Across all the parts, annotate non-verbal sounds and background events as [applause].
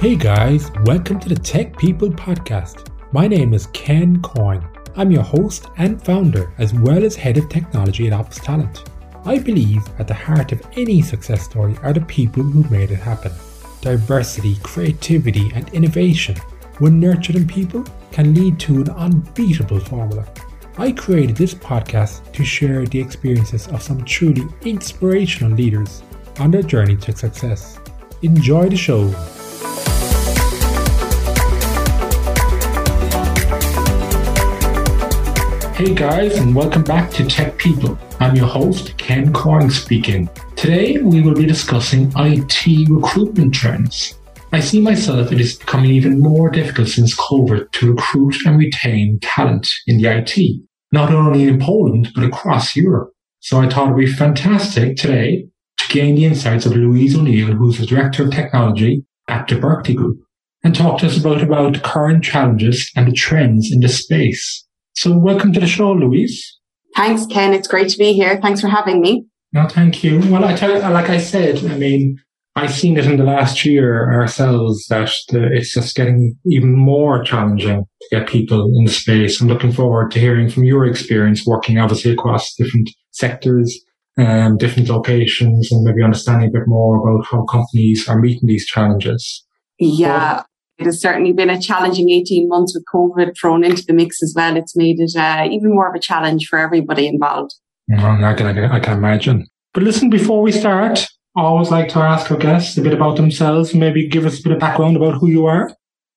Hey guys, welcome to the Tech People Podcast. My name is Ken Coyne. I'm your host and founder, as well as head of technology at Ops Talent. I believe at the heart of any success story are the people who made it happen. Diversity, creativity, and innovation, when nurtured in people, can lead to an unbeatable formula. I created this podcast to share the experiences of some truly inspirational leaders on their journey to success. Enjoy the show. Hey guys, and welcome back to Tech People. I'm your host, Ken Coyne speaking. Today we will be discussing IT recruitment trends. I see myself it is becoming even more difficult since COVID to recruit and retain talent in the IT, not only in Poland, but across Europe. So I thought it would be fantastic today to gain the insights of Louise O'Neill, who's the Director of Technology at the Berkeley Group, and talk to us about, about current challenges and the trends in the space. So welcome to the show, Louise. Thanks, Ken. It's great to be here. Thanks for having me. No, thank you. Well, I tell you, like I said, I mean, I've seen it in the last year ourselves that the, it's just getting even more challenging to get people in the space. I'm looking forward to hearing from your experience working obviously across different sectors, um, different locations, and maybe understanding a bit more about how companies are meeting these challenges. Yeah, it has certainly been a challenging 18 months with COVID thrown into the mix as well. It's made it uh, even more of a challenge for everybody involved. Mm, I, can, I can imagine. But listen, before we start, I always like to ask our guests a bit about themselves. Maybe give us a bit of background about who you are.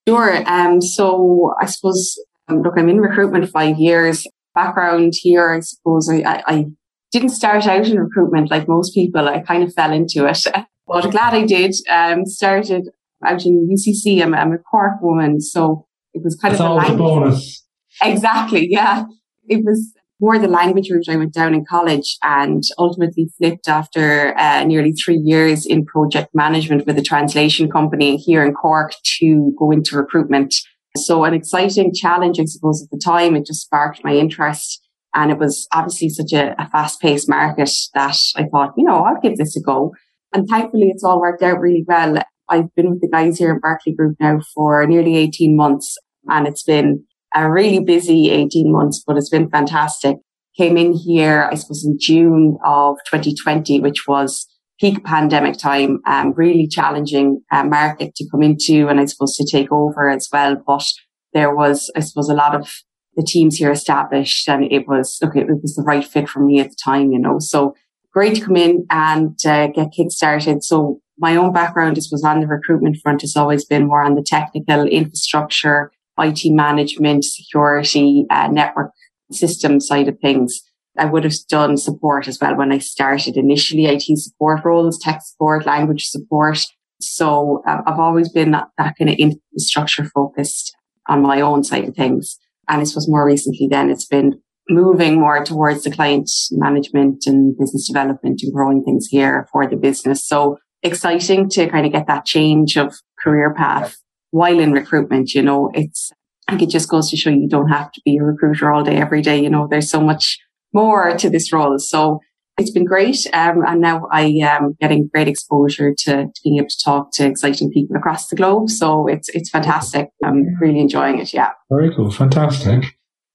Sure. Um, so I suppose, um, look, I'm in recruitment five years. Background here, I suppose I, I, I didn't start out in recruitment like most people. I kind of fell into it, [laughs] but glad I did. Um, started out in UCC. I'm, I'm a Cork woman, so it was kind That's of always a bonus. Exactly, yeah. It was more the language route I went down in college and ultimately flipped after uh, nearly three years in project management with a translation company here in Cork to go into recruitment. So an exciting challenge, I suppose, at the time. It just sparked my interest. And it was obviously such a, a fast paced market that I thought, you know, I'll give this a go. And thankfully it's all worked out really well. I've been with the guys here in Berkeley Group now for nearly 18 months and it's been a really busy 18 months, but it's been fantastic. Came in here, I suppose in June of 2020, which was peak pandemic time, um, really challenging uh, market to come into and I suppose to take over as well. But there was, I suppose, a lot of the teams here established and it was, okay, it was the right fit for me at the time, you know, so great to come in and uh, get kick started. So my own background is was on the recruitment front has always been more on the technical infrastructure, IT management, security, uh, network system side of things. I would have done support as well when I started initially IT support roles, tech support, language support. So uh, I've always been that, that kind of infrastructure focused on my own side of things. And this was more recently then it's been moving more towards the client management and business development and growing things here for the business. So exciting to kind of get that change of career path while in recruitment. You know, it's, I think it just goes to show you don't have to be a recruiter all day, every day. You know, there's so much more to this role. So it's been great. Um, and now I am getting great exposure to, to, being able to talk to exciting people across the globe. So it's, it's fantastic. I'm really enjoying it. Yeah. Very cool. Fantastic.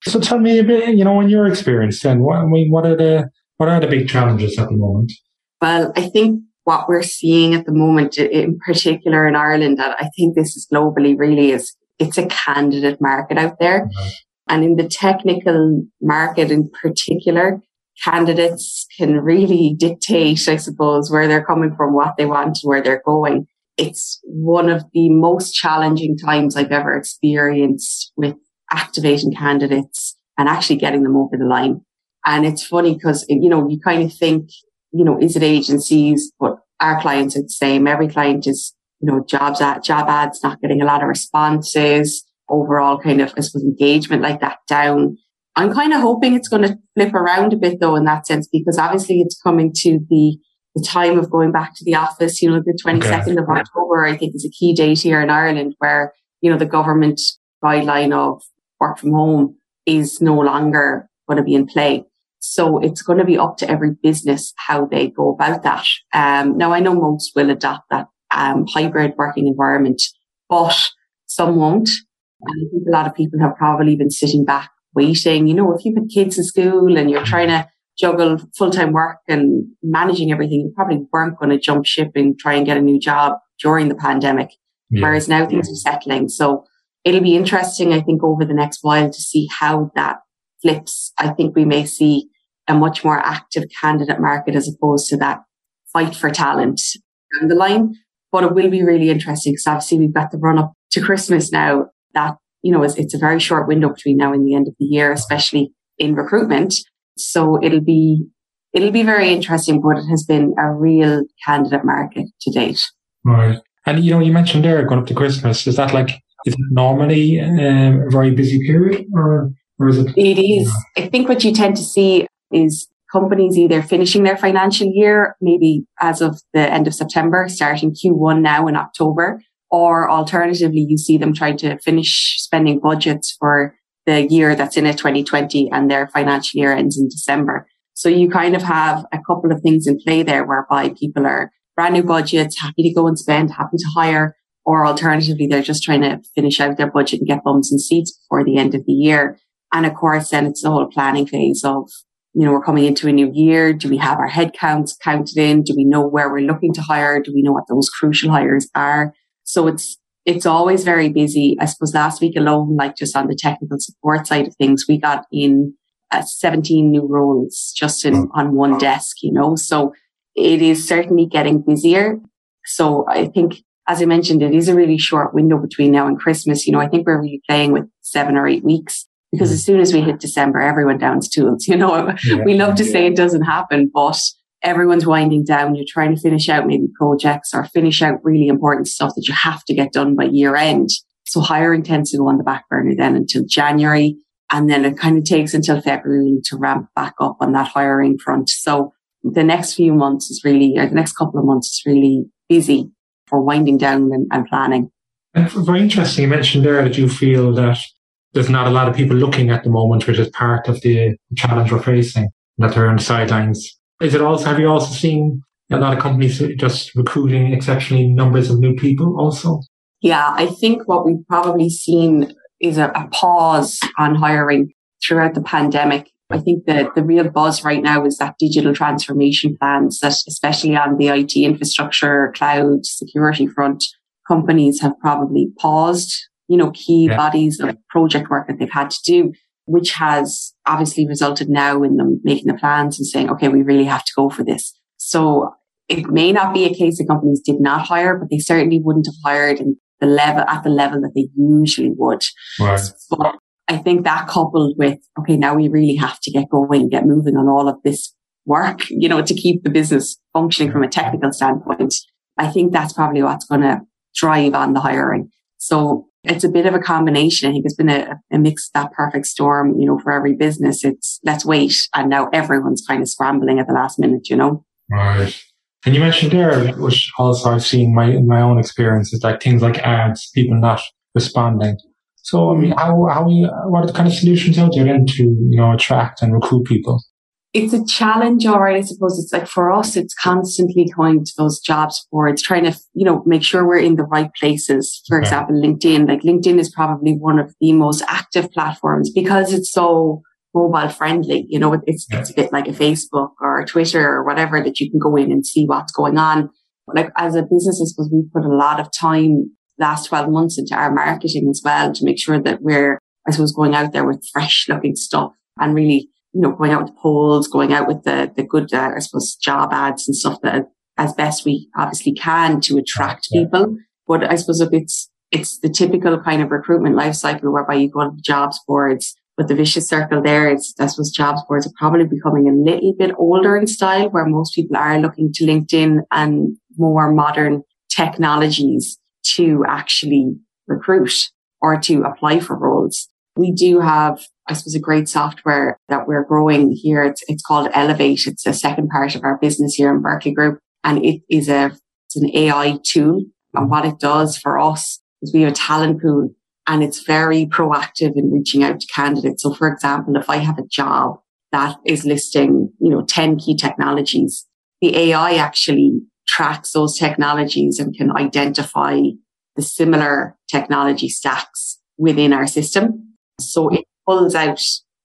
So tell me a bit, you know, in your experience then, what, I mean, what are the, what are the big challenges at the moment? Well, I think what we're seeing at the moment, in particular in Ireland, and I think this is globally really is it's a candidate market out there. Mm-hmm. And in the technical market in particular, candidates can really dictate, I suppose, where they're coming from, what they want, where they're going. It's one of the most challenging times I've ever experienced with activating candidates and actually getting them over the line. And it's funny because, you know, you kind of think you know, is it agencies? But our clients are the same. Every client is, you know, jobs at job ads, not getting a lot of responses, overall kind of, I suppose, engagement like that down. I'm kind of hoping it's going to flip around a bit though in that sense, because obviously it's coming to the, the time of going back to the office, you know, the 22nd okay. of October, I think is a key date here in Ireland where, you know, the government guideline of work from home is no longer going to be in play. So it's going to be up to every business how they go about that. Um, now I know most will adopt that um, hybrid working environment, but some won't. And I think a lot of people have probably been sitting back waiting. You know, if you've got kids in school and you're trying to juggle full time work and managing everything, you probably weren't going to jump ship and try and get a new job during the pandemic. Yeah. Whereas now things are settling. So it'll be interesting, I think, over the next while to see how that flips. I think we may see a much more active candidate market as opposed to that fight for talent down the line. But it will be really interesting because obviously we've got the run up to Christmas now. That, you know, it's, it's a very short window between now and the end of the year, especially in recruitment. So it'll be, it'll be very interesting, but it has been a real candidate market to date. Right. And, you know, you mentioned there going up to Christmas. Is that like, is it normally um, a very busy period or, or is it? It is. I think what you tend to see is companies either finishing their financial year, maybe as of the end of September, starting Q1 now in October, or alternatively, you see them trying to finish spending budgets for the year that's in it 2020 and their financial year ends in December. So you kind of have a couple of things in play there whereby people are brand new budgets, happy to go and spend, happy to hire, or alternatively, they're just trying to finish out their budget and get bums and seats before the end of the year. And of course, then it's the whole planning phase of you know, we're coming into a new year. Do we have our headcounts counted in? Do we know where we're looking to hire? Do we know what those crucial hires are? So it's, it's always very busy. I suppose last week alone, like just on the technical support side of things, we got in uh, 17 new roles just in, on one desk, you know, so it is certainly getting busier. So I think, as I mentioned, it is a really short window between now and Christmas. You know, I think we're really playing with seven or eight weeks because as soon as we hit December, everyone downs tools. [laughs] You know, yeah, we love to say it doesn't happen, but everyone's winding down. You're trying to finish out maybe projects or finish out really important stuff that you have to get done by year end. So hiring tends to go on the back burner then until January. And then it kind of takes until February to ramp back up on that hiring front. So the next few months is really, or the next couple of months is really busy for winding down and, and planning. And very interesting. You mentioned there that you feel that there's not a lot of people looking at the moment, which is part of the challenge we're facing, that they're on the sidelines. Is it also, have you also seen a lot of companies just recruiting exceptionally numbers of new people also? Yeah, I think what we've probably seen is a, a pause on hiring throughout the pandemic. I think that the real buzz right now is that digital transformation plans that especially on the IT infrastructure, cloud, security front, companies have probably paused you know, key yeah. bodies of project work that they've had to do, which has obviously resulted now in them making the plans and saying, okay, we really have to go for this. So it may not be a case that companies did not hire, but they certainly wouldn't have hired in the level at the level that they usually would. Right. But I think that coupled with, okay, now we really have to get going, get moving on all of this work, [laughs] you know, to keep the business functioning from a technical standpoint. I think that's probably what's going to drive on the hiring. So it's a bit of a combination. I think it's been a, a mix, that perfect storm, you know, for every business. It's let's wait. And now everyone's kind of scrambling at the last minute, you know? Right. And you mentioned there, which also I've seen my, in my own experience, is like things like ads, people not responding. So, I mean, how, how, what are the kind of solutions out there then to, you know, attract and recruit people? It's a challenge, all right. I suppose it's like for us, it's constantly going to those jobs boards, trying to, you know, make sure we're in the right places. For example, LinkedIn, like LinkedIn is probably one of the most active platforms because it's so mobile friendly. You know, it's, yeah. it's a bit like a Facebook or a Twitter or whatever that you can go in and see what's going on. Like as a business, I suppose we put a lot of time last 12 months into our marketing as well to make sure that we're, I suppose, going out there with fresh looking stuff and really you know, going out with the polls, going out with the, the good, uh, I suppose, job ads and stuff that as best we obviously can to attract yeah. people. But I suppose if it's, it's the typical kind of recruitment life cycle whereby you go on the jobs boards, but the vicious circle there is, I suppose jobs boards are probably becoming a little bit older in style where most people are looking to LinkedIn and more modern technologies to actually recruit or to apply for roles. We do have I suppose, a great software that we're growing here. It's, it's called Elevate. It's a second part of our business here in Berkeley Group. And it is a, it's an AI tool. And what it does for us is we have a talent pool and it's very proactive in reaching out to candidates. So for example, if I have a job that is listing, you know, 10 key technologies, the AI actually tracks those technologies and can identify the similar technology stacks within our system. So it pulls out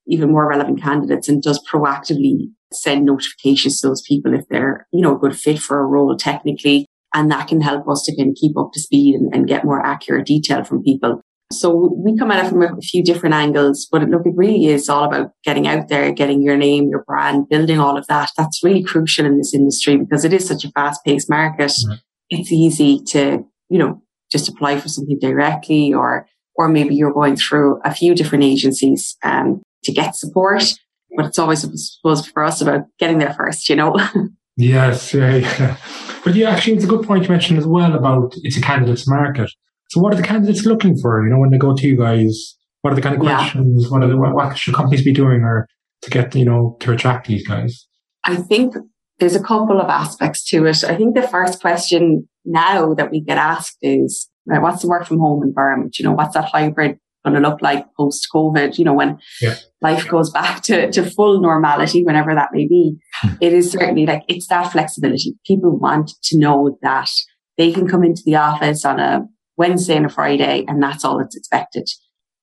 even more relevant candidates and does proactively send notifications to those people if they're, you know, a good fit for a role technically. And that can help us to kind of keep up to speed and, and get more accurate detail from people. So we come at it from a few different angles, but look, it really is all about getting out there, getting your name, your brand, building all of that. That's really crucial in this industry because it is such a fast paced market. Mm-hmm. It's easy to, you know, just apply for something directly or, or maybe you're going through a few different agencies, um, to get support. But it's always, I suppose, for us about getting there first, you know? [laughs] yes. Yeah, yeah. But yeah, actually, it's a good point you mentioned as well about it's a candidate's market. So what are the candidates looking for? You know, when they go to you guys, what are the kind of questions? Yeah. What are the, what, what should companies be doing or to get, you know, to attract these guys? I think there's a couple of aspects to it. I think the first question now that we get asked is, what's the work from home environment? You know, what's that hybrid going to look like post COVID? You know, when yeah. life goes back to, to full normality, whenever that may be, hmm. it is certainly like it's that flexibility. People want to know that they can come into the office on a Wednesday and a Friday, and that's all that's expected.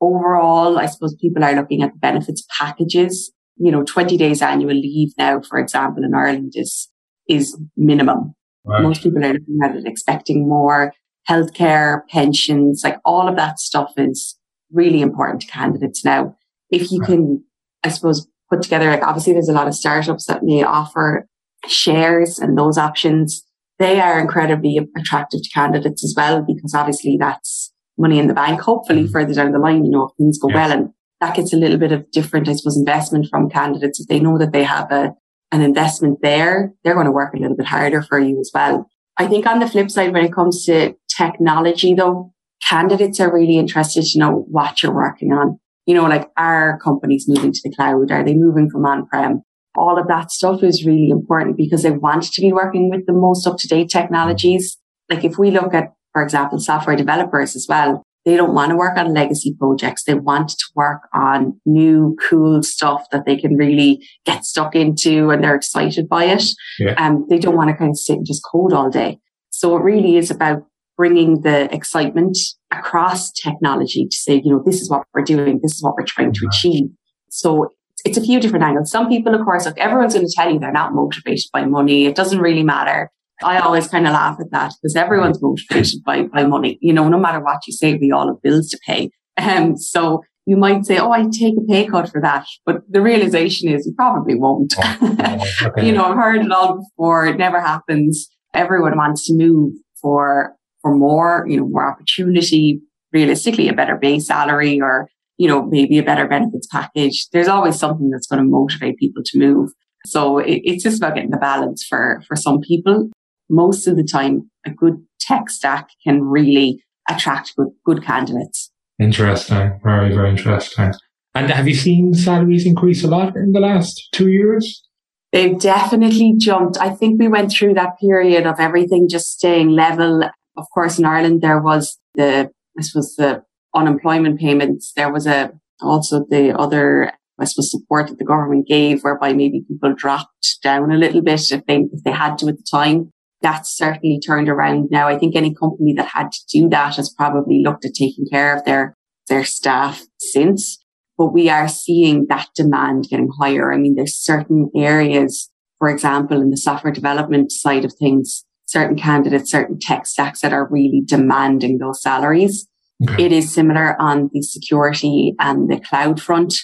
Overall, I suppose people are looking at the benefits packages. You know, 20 days annual leave now, for example, in Ireland is, is minimum. Right. Most people are looking at it expecting more healthcare, pensions, like all of that stuff is really important to candidates now. If you right. can, I suppose, put together, like obviously there's a lot of startups that may offer shares and those options they are incredibly attractive to candidates as well, because obviously that's money in the bank, hopefully mm-hmm. further down the line, you know, if things go yes. well. And that gets a little bit of different, I suppose, investment from candidates. If they know that they have a, an investment there, they're going to work a little bit harder for you as well. I think on the flip side, when it comes to technology though, candidates are really interested to know what you're working on. You know, like are companies moving to the cloud? Are they moving from on-prem? all of that stuff is really important because they want to be working with the most up to date technologies. Like if we look at, for example, software developers as well, they don't want to work on legacy projects. They want to work on new, cool stuff that they can really get stuck into and they're excited by it. Yeah. Um, they don't want to kind of sit and just code all day. So it really is about bringing the excitement across technology to say, you know, this is what we're doing. This is what we're trying to achieve. So it's a few different angles. Some people, of course, look, everyone's going to tell you they're not motivated by money. It doesn't really matter. I always kind of laugh at that because everyone's motivated by, by money. You know, no matter what you say, we all have bills to pay. Um, so you might say, Oh, I take a pay cut for that. But the realization is you probably won't. [laughs] Oh, okay. you know, I've heard it all before. It never happens. Everyone wants to move for, for more, you know, more opportunity, realistically a better base salary or you know, maybe a better benefits package. There's always something that's going to motivate people to move. So it, it's just about getting the balance for, for some people. Most of the time, a good tech stack can really attract good, good candidates. Interesting. Very, very interesting. And have you seen salaries increase a lot in the last two years? They've definitely jumped. I think we went through that period of everything just staying level. Of course, in Ireland, there was the, I suppose the unemployment payments, there was a also the other, I suppose, support that the government gave, whereby maybe people dropped down a little bit if they if they had to at the time. That's certainly turned around now. I think any company that had to do that has probably looked at taking care of their their staff since. But we are seeing that demand getting higher. I mean, there's certain areas, for example, in the software development side of things, certain candidates, certain tech stacks that are really demanding those salaries. Okay. It is similar on the security and the cloud front.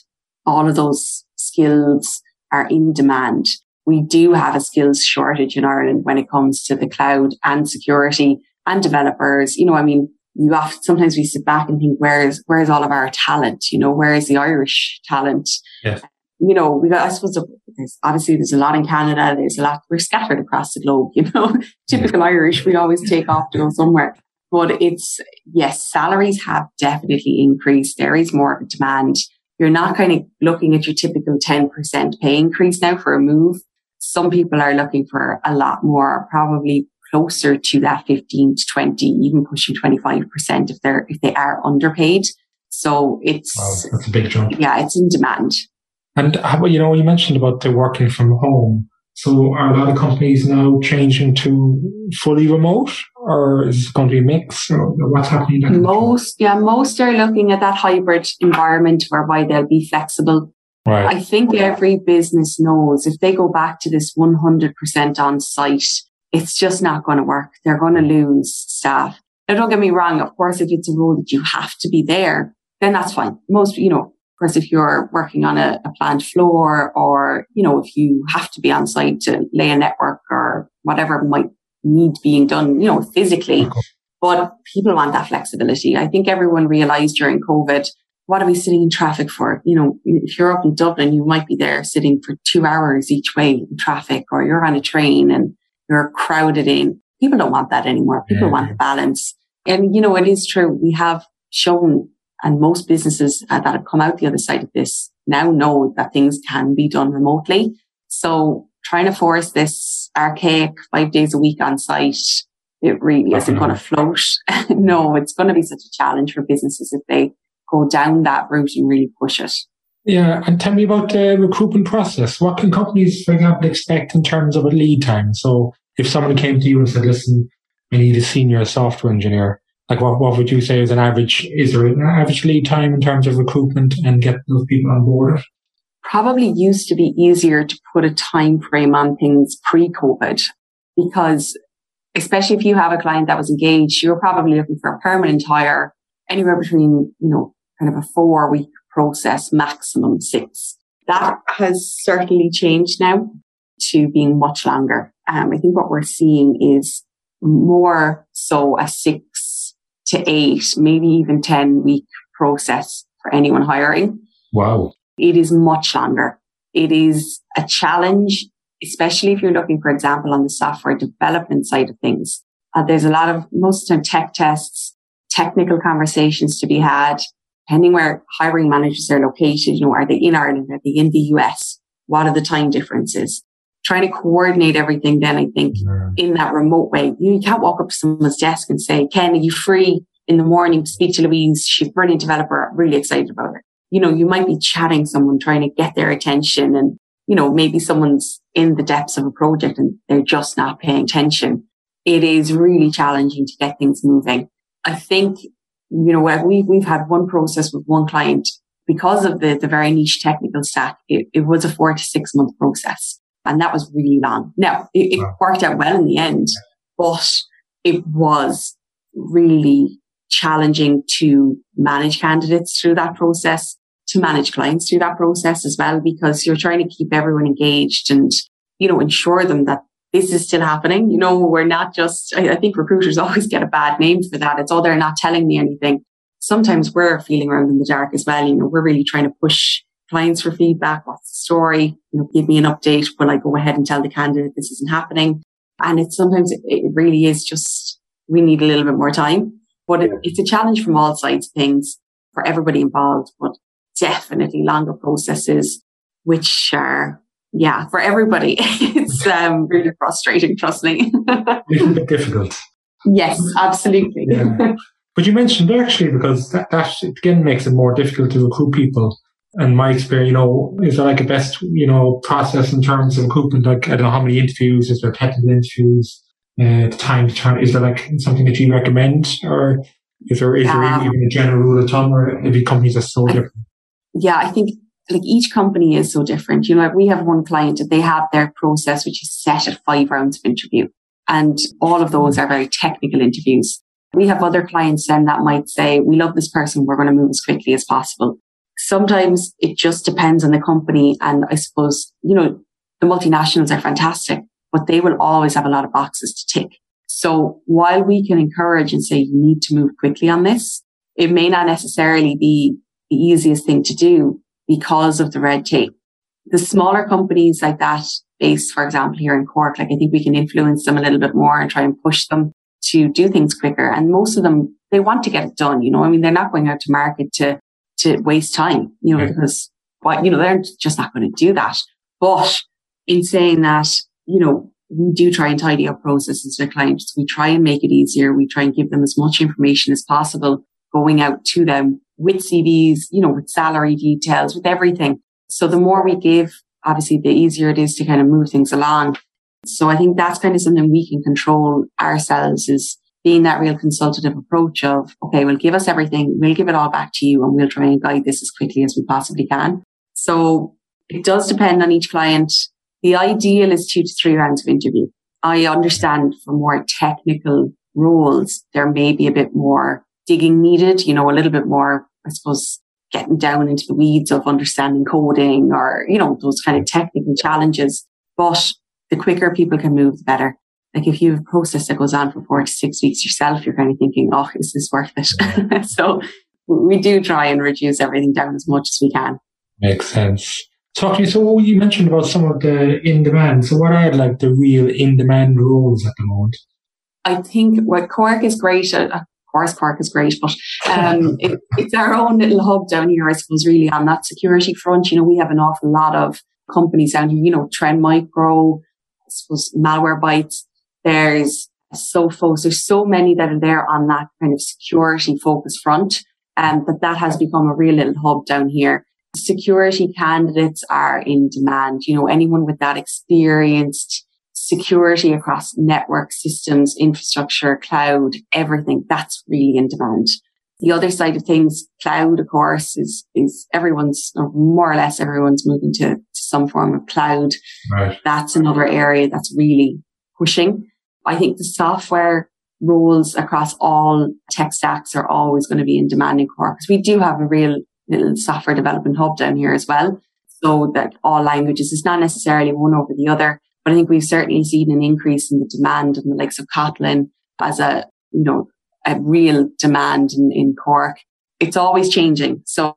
All of those skills are in demand. We do have a skills shortage in Ireland when it comes to the cloud and security and developers. You know, I mean, you often, sometimes we sit back and think, where's, where's all of our talent? You know, where is the Irish talent? Yes. You know, we got, I suppose there's obviously there's a lot in Canada. There's a lot, we're scattered across the globe, [laughs] you know, typical Irish. We always take off to go somewhere. But it's, yes, salaries have definitely increased. There is more of a demand. You're not kind of looking at your typical 10% pay increase now for a move. Some people are looking for a lot more, probably closer to that 15 to 20, even pushing 25% if they're, if they are underpaid. So it's, wow, that's a big jump. Yeah, it's in demand. And how, about, you know, you mentioned about the working from home. So are a lot of companies now changing to fully remote or is it going to be a mix or what's happening? Most, yeah, most are looking at that hybrid environment whereby they'll be flexible. Right. I think every business knows if they go back to this 100% on site, it's just not going to work. They're going to lose staff. Now, don't get me wrong. Of course, if it's a role that you have to be there, then that's fine. Most, you know, of course, if you're working on a, a plant floor or, you know, if you have to be on site to lay a network or whatever might need being done, you know, physically. But people want that flexibility. I think everyone realized during COVID, what are we sitting in traffic for? You know, if you're up in Dublin, you might be there sitting for two hours each way in traffic or you're on a train and you're crowded in. People don't want that anymore. People yeah. want the balance. And, you know, it is true. We have shown and most businesses uh, that have come out the other side of this now know that things can be done remotely. So trying to force this archaic five days a week on site, it really isn't going to float. [laughs] no, it's going to be such a challenge for businesses if they go down that route and really push it. Yeah, and tell me about the recruitment process. What can companies, for example, expect in terms of a lead time? So if someone came to you and said, listen, I need a senior software engineer, like what, what would you say is an average, is there an average lead time in terms of recruitment and get those people on board? Probably used to be easier to put a time frame on things pre-COVID because especially if you have a client that was engaged, you're probably looking for a permanent hire anywhere between, you know, kind of a four week process, maximum six. That has certainly changed now to being much longer. Um, I think what we're seeing is more so a six to eight, maybe even 10 week process for anyone hiring. Wow. It is much longer. It is a challenge, especially if you're looking, for example, on the software development side of things. Uh, there's a lot of most of the time tech tests, technical conversations to be had, depending where hiring managers are located. You know, are they in Ireland? Are they in the US? What are the time differences? Trying to coordinate everything then, I think, yeah. in that remote way. You can't walk up to someone's desk and say, Ken, are you free in the morning to speak to Louise? She's a brilliant developer. I'm really excited about her. You know, you might be chatting someone, trying to get their attention and, you know, maybe someone's in the depths of a project and they're just not paying attention. It is really challenging to get things moving. I think you know, we've, we've had one process with one client because of the, the very niche technical stack. It, it was a four to six month process and that was really long. Now it, it wow. worked out well in the end, but it was really challenging to manage candidates through that process, to manage clients through that process as well, because you're trying to keep everyone engaged and, you know, ensure them that this is still happening. You know, we're not just, I, I think recruiters [laughs] always get a bad name for that. It's, oh, they're not telling me anything. Sometimes we're feeling around in the dark as well. You know, we're really trying to push clients for feedback. What's the story? You know, give me an update. Will I go ahead and tell the candidate this isn't happening? And it's sometimes it, it really is just, we need a little bit more time, but it, it's a challenge from all sides of things for everybody involved, but definitely longer processes, which are yeah, for everybody, [laughs] it's um, really frustrating, trust me. [laughs] difficult. Yes, absolutely. Yeah. But you mentioned actually, because that, that again makes it more difficult to recruit people. And my experience, you know, is there like a best, you know, process in terms of recruitment? Like, I don't know how many interviews, is there technical interviews, uh, the time to turn, is there like something that you recommend or is there, is there um, even a general rule of thumb or every companies are so different? Yeah, I think like each company is so different. You know, like we have one client that they have their process, which is set at five rounds of interview. And all of those are very technical interviews. We have other clients then that might say, we love this person. We're going to move as quickly as possible. Sometimes it just depends on the company. And I suppose, you know, the multinationals are fantastic, but they will always have a lot of boxes to tick. So while we can encourage and say you need to move quickly on this, it may not necessarily be the easiest thing to do because of the red tape. The smaller companies like that based, for example, here in Cork, like I think we can influence them a little bit more and try and push them to do things quicker. And most of them, they want to get it done. You know, I mean, they're not going out to market to, to waste time, you know, because what, you know, they're just not going to do that. But in saying that, you know, we do try and tidy up processes for clients. We try and make it easier. We try and give them as much information as possible going out to them with CVs, you know, with salary details, with everything. So the more we give, obviously the easier it is to kind of move things along. So I think that's kind of something we can control ourselves is being that real consultative approach of, okay, well, give us everything. We'll give it all back to you and we'll try and guide this as quickly as we possibly can. So it does depend on each client. The ideal is two to three rounds of interview. I understand for more technical roles, there may be a bit more digging needed, you know, a little bit more, I suppose, getting down into the weeds of understanding coding or, you know, those kind of technical challenges. But the quicker people can move, the better. Like if you have a process that goes on for four to six weeks yourself, you're kind of thinking, oh, is this worth it? [laughs] so we do try and reduce everything down as much as we can. Makes sense. Talk to me. So you mentioned about some of the in demand. So what are like the real in demand roles at the moment? I think what Cork is great. Uh, of course, Cork is great, but um, [laughs] it, it's our own little hub down here, I suppose, really on that security front. You know, we have an awful lot of companies down here, you know, Trend Micro, I suppose Malwarebytes, there's Sophos, there's so many that are there on that kind of security focus front. Um, that that has become a real little hub down here. Security candidates are in demand. You know, anyone with that experienced security across network systems, infrastructure, cloud, everything, that's really in demand. The other side of things, cloud, of course, is, is everyone's, or more or less everyone's moving to, to some form of cloud. Right. That's another area that's really pushing. I think the software roles across all tech stacks are always going to be in demand in Cork because we do have a real little software development hub down here as well. So that all languages is not necessarily one over the other, but I think we've certainly seen an increase in the demand in the likes of Kotlin as a, you know, a real demand in, in Cork. It's always changing. So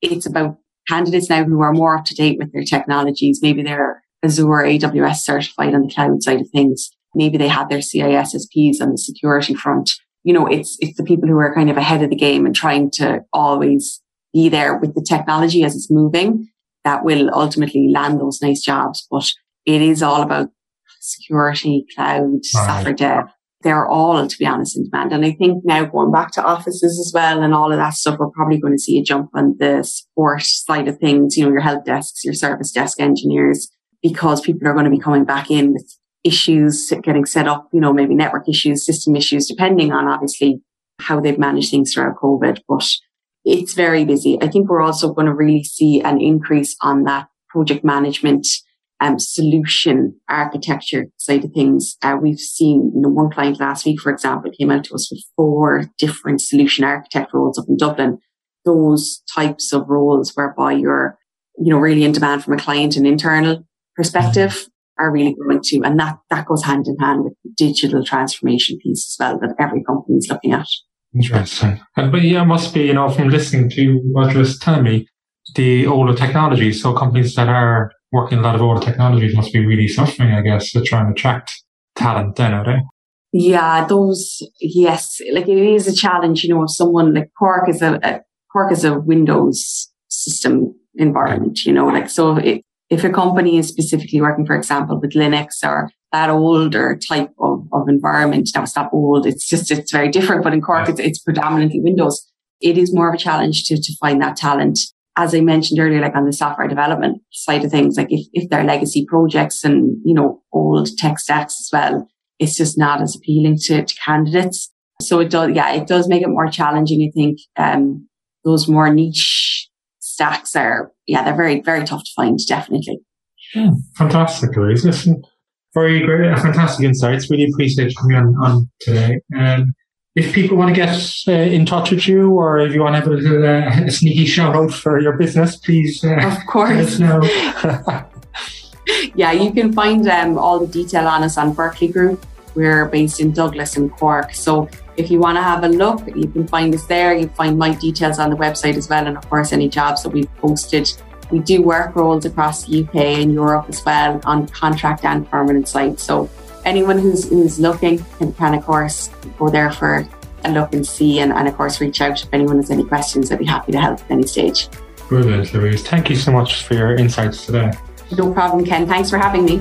it's about candidates now who are more up to date with their technologies. Maybe they're Azure AWS certified on the cloud side of things. Maybe they have their CISSPs on the security front. You know, it's, it's the people who are kind of ahead of the game and trying to always be there with the technology as it's moving that will ultimately land those nice jobs. But it is all about security, cloud, right. software dev. They're all, to be honest, in demand. And I think now going back to offices as well and all of that stuff, we're probably going to see a jump on the support side of things, you know, your help desks, your service desk engineers, because people are going to be coming back in with issues getting set up, you know, maybe network issues, system issues, depending on obviously how they've managed things throughout COVID. But it's very busy. I think we're also going to really see an increase on that project management um, solution architecture side of things. Uh, we've seen, you know, one client last week, for example, came out to us with four different solution architect roles up in Dublin. Those types of roles whereby you're, you know, really in demand from a client and internal perspective are really going to. And that, that goes hand in hand with the digital transformation piece as well that every company is looking at. Interesting. And, but yeah, it must be, you know, from listening to what you're telling me, the older technologies. So companies that are working a lot of older technologies must be really suffering, I guess, to try and attract talent then, are they? Yeah, those, yes, like it is a challenge, you know, if someone like Cork is a, a Cork is a Windows system environment, you know, like, so it, if a company is specifically working, for example, with Linux or that older type of, of environment, now it's not old, it's just, it's very different, but in Cork, it's, it's predominantly Windows. It is more of a challenge to, to find that talent. As I mentioned earlier, like on the software development side of things, like if, if they're legacy projects and, you know, old tech stacks as well, it's just not as appealing to, to candidates. So it does, yeah, it does make it more challenging. I think, um, those more niche stacks are, yeah, they're very, very tough to find, definitely. Yeah, fantastic, Louise. Listen, very great, fantastic insights. Really appreciate you coming on, on today. Um, if people want to get uh, in touch with you or if you want to have a little uh, a sneaky shout out for your business, please uh, of course. know. [laughs] yeah, you can find um, all the detail on us on Berkeley Group. We're based in Douglas and Cork. So if you want to have a look, you can find us there. You find my details on the website as well. And of course, any jobs that we've posted. We do work roles across the UK and Europe as well on contract and permanent sites. So anyone who's, who's looking can, can, of course, go there for a look and see. And, and of course, reach out if anyone has any questions. I'd be happy to help at any stage. Brilliant, Louise. Thank you so much for your insights today. No problem, Ken. Thanks for having me.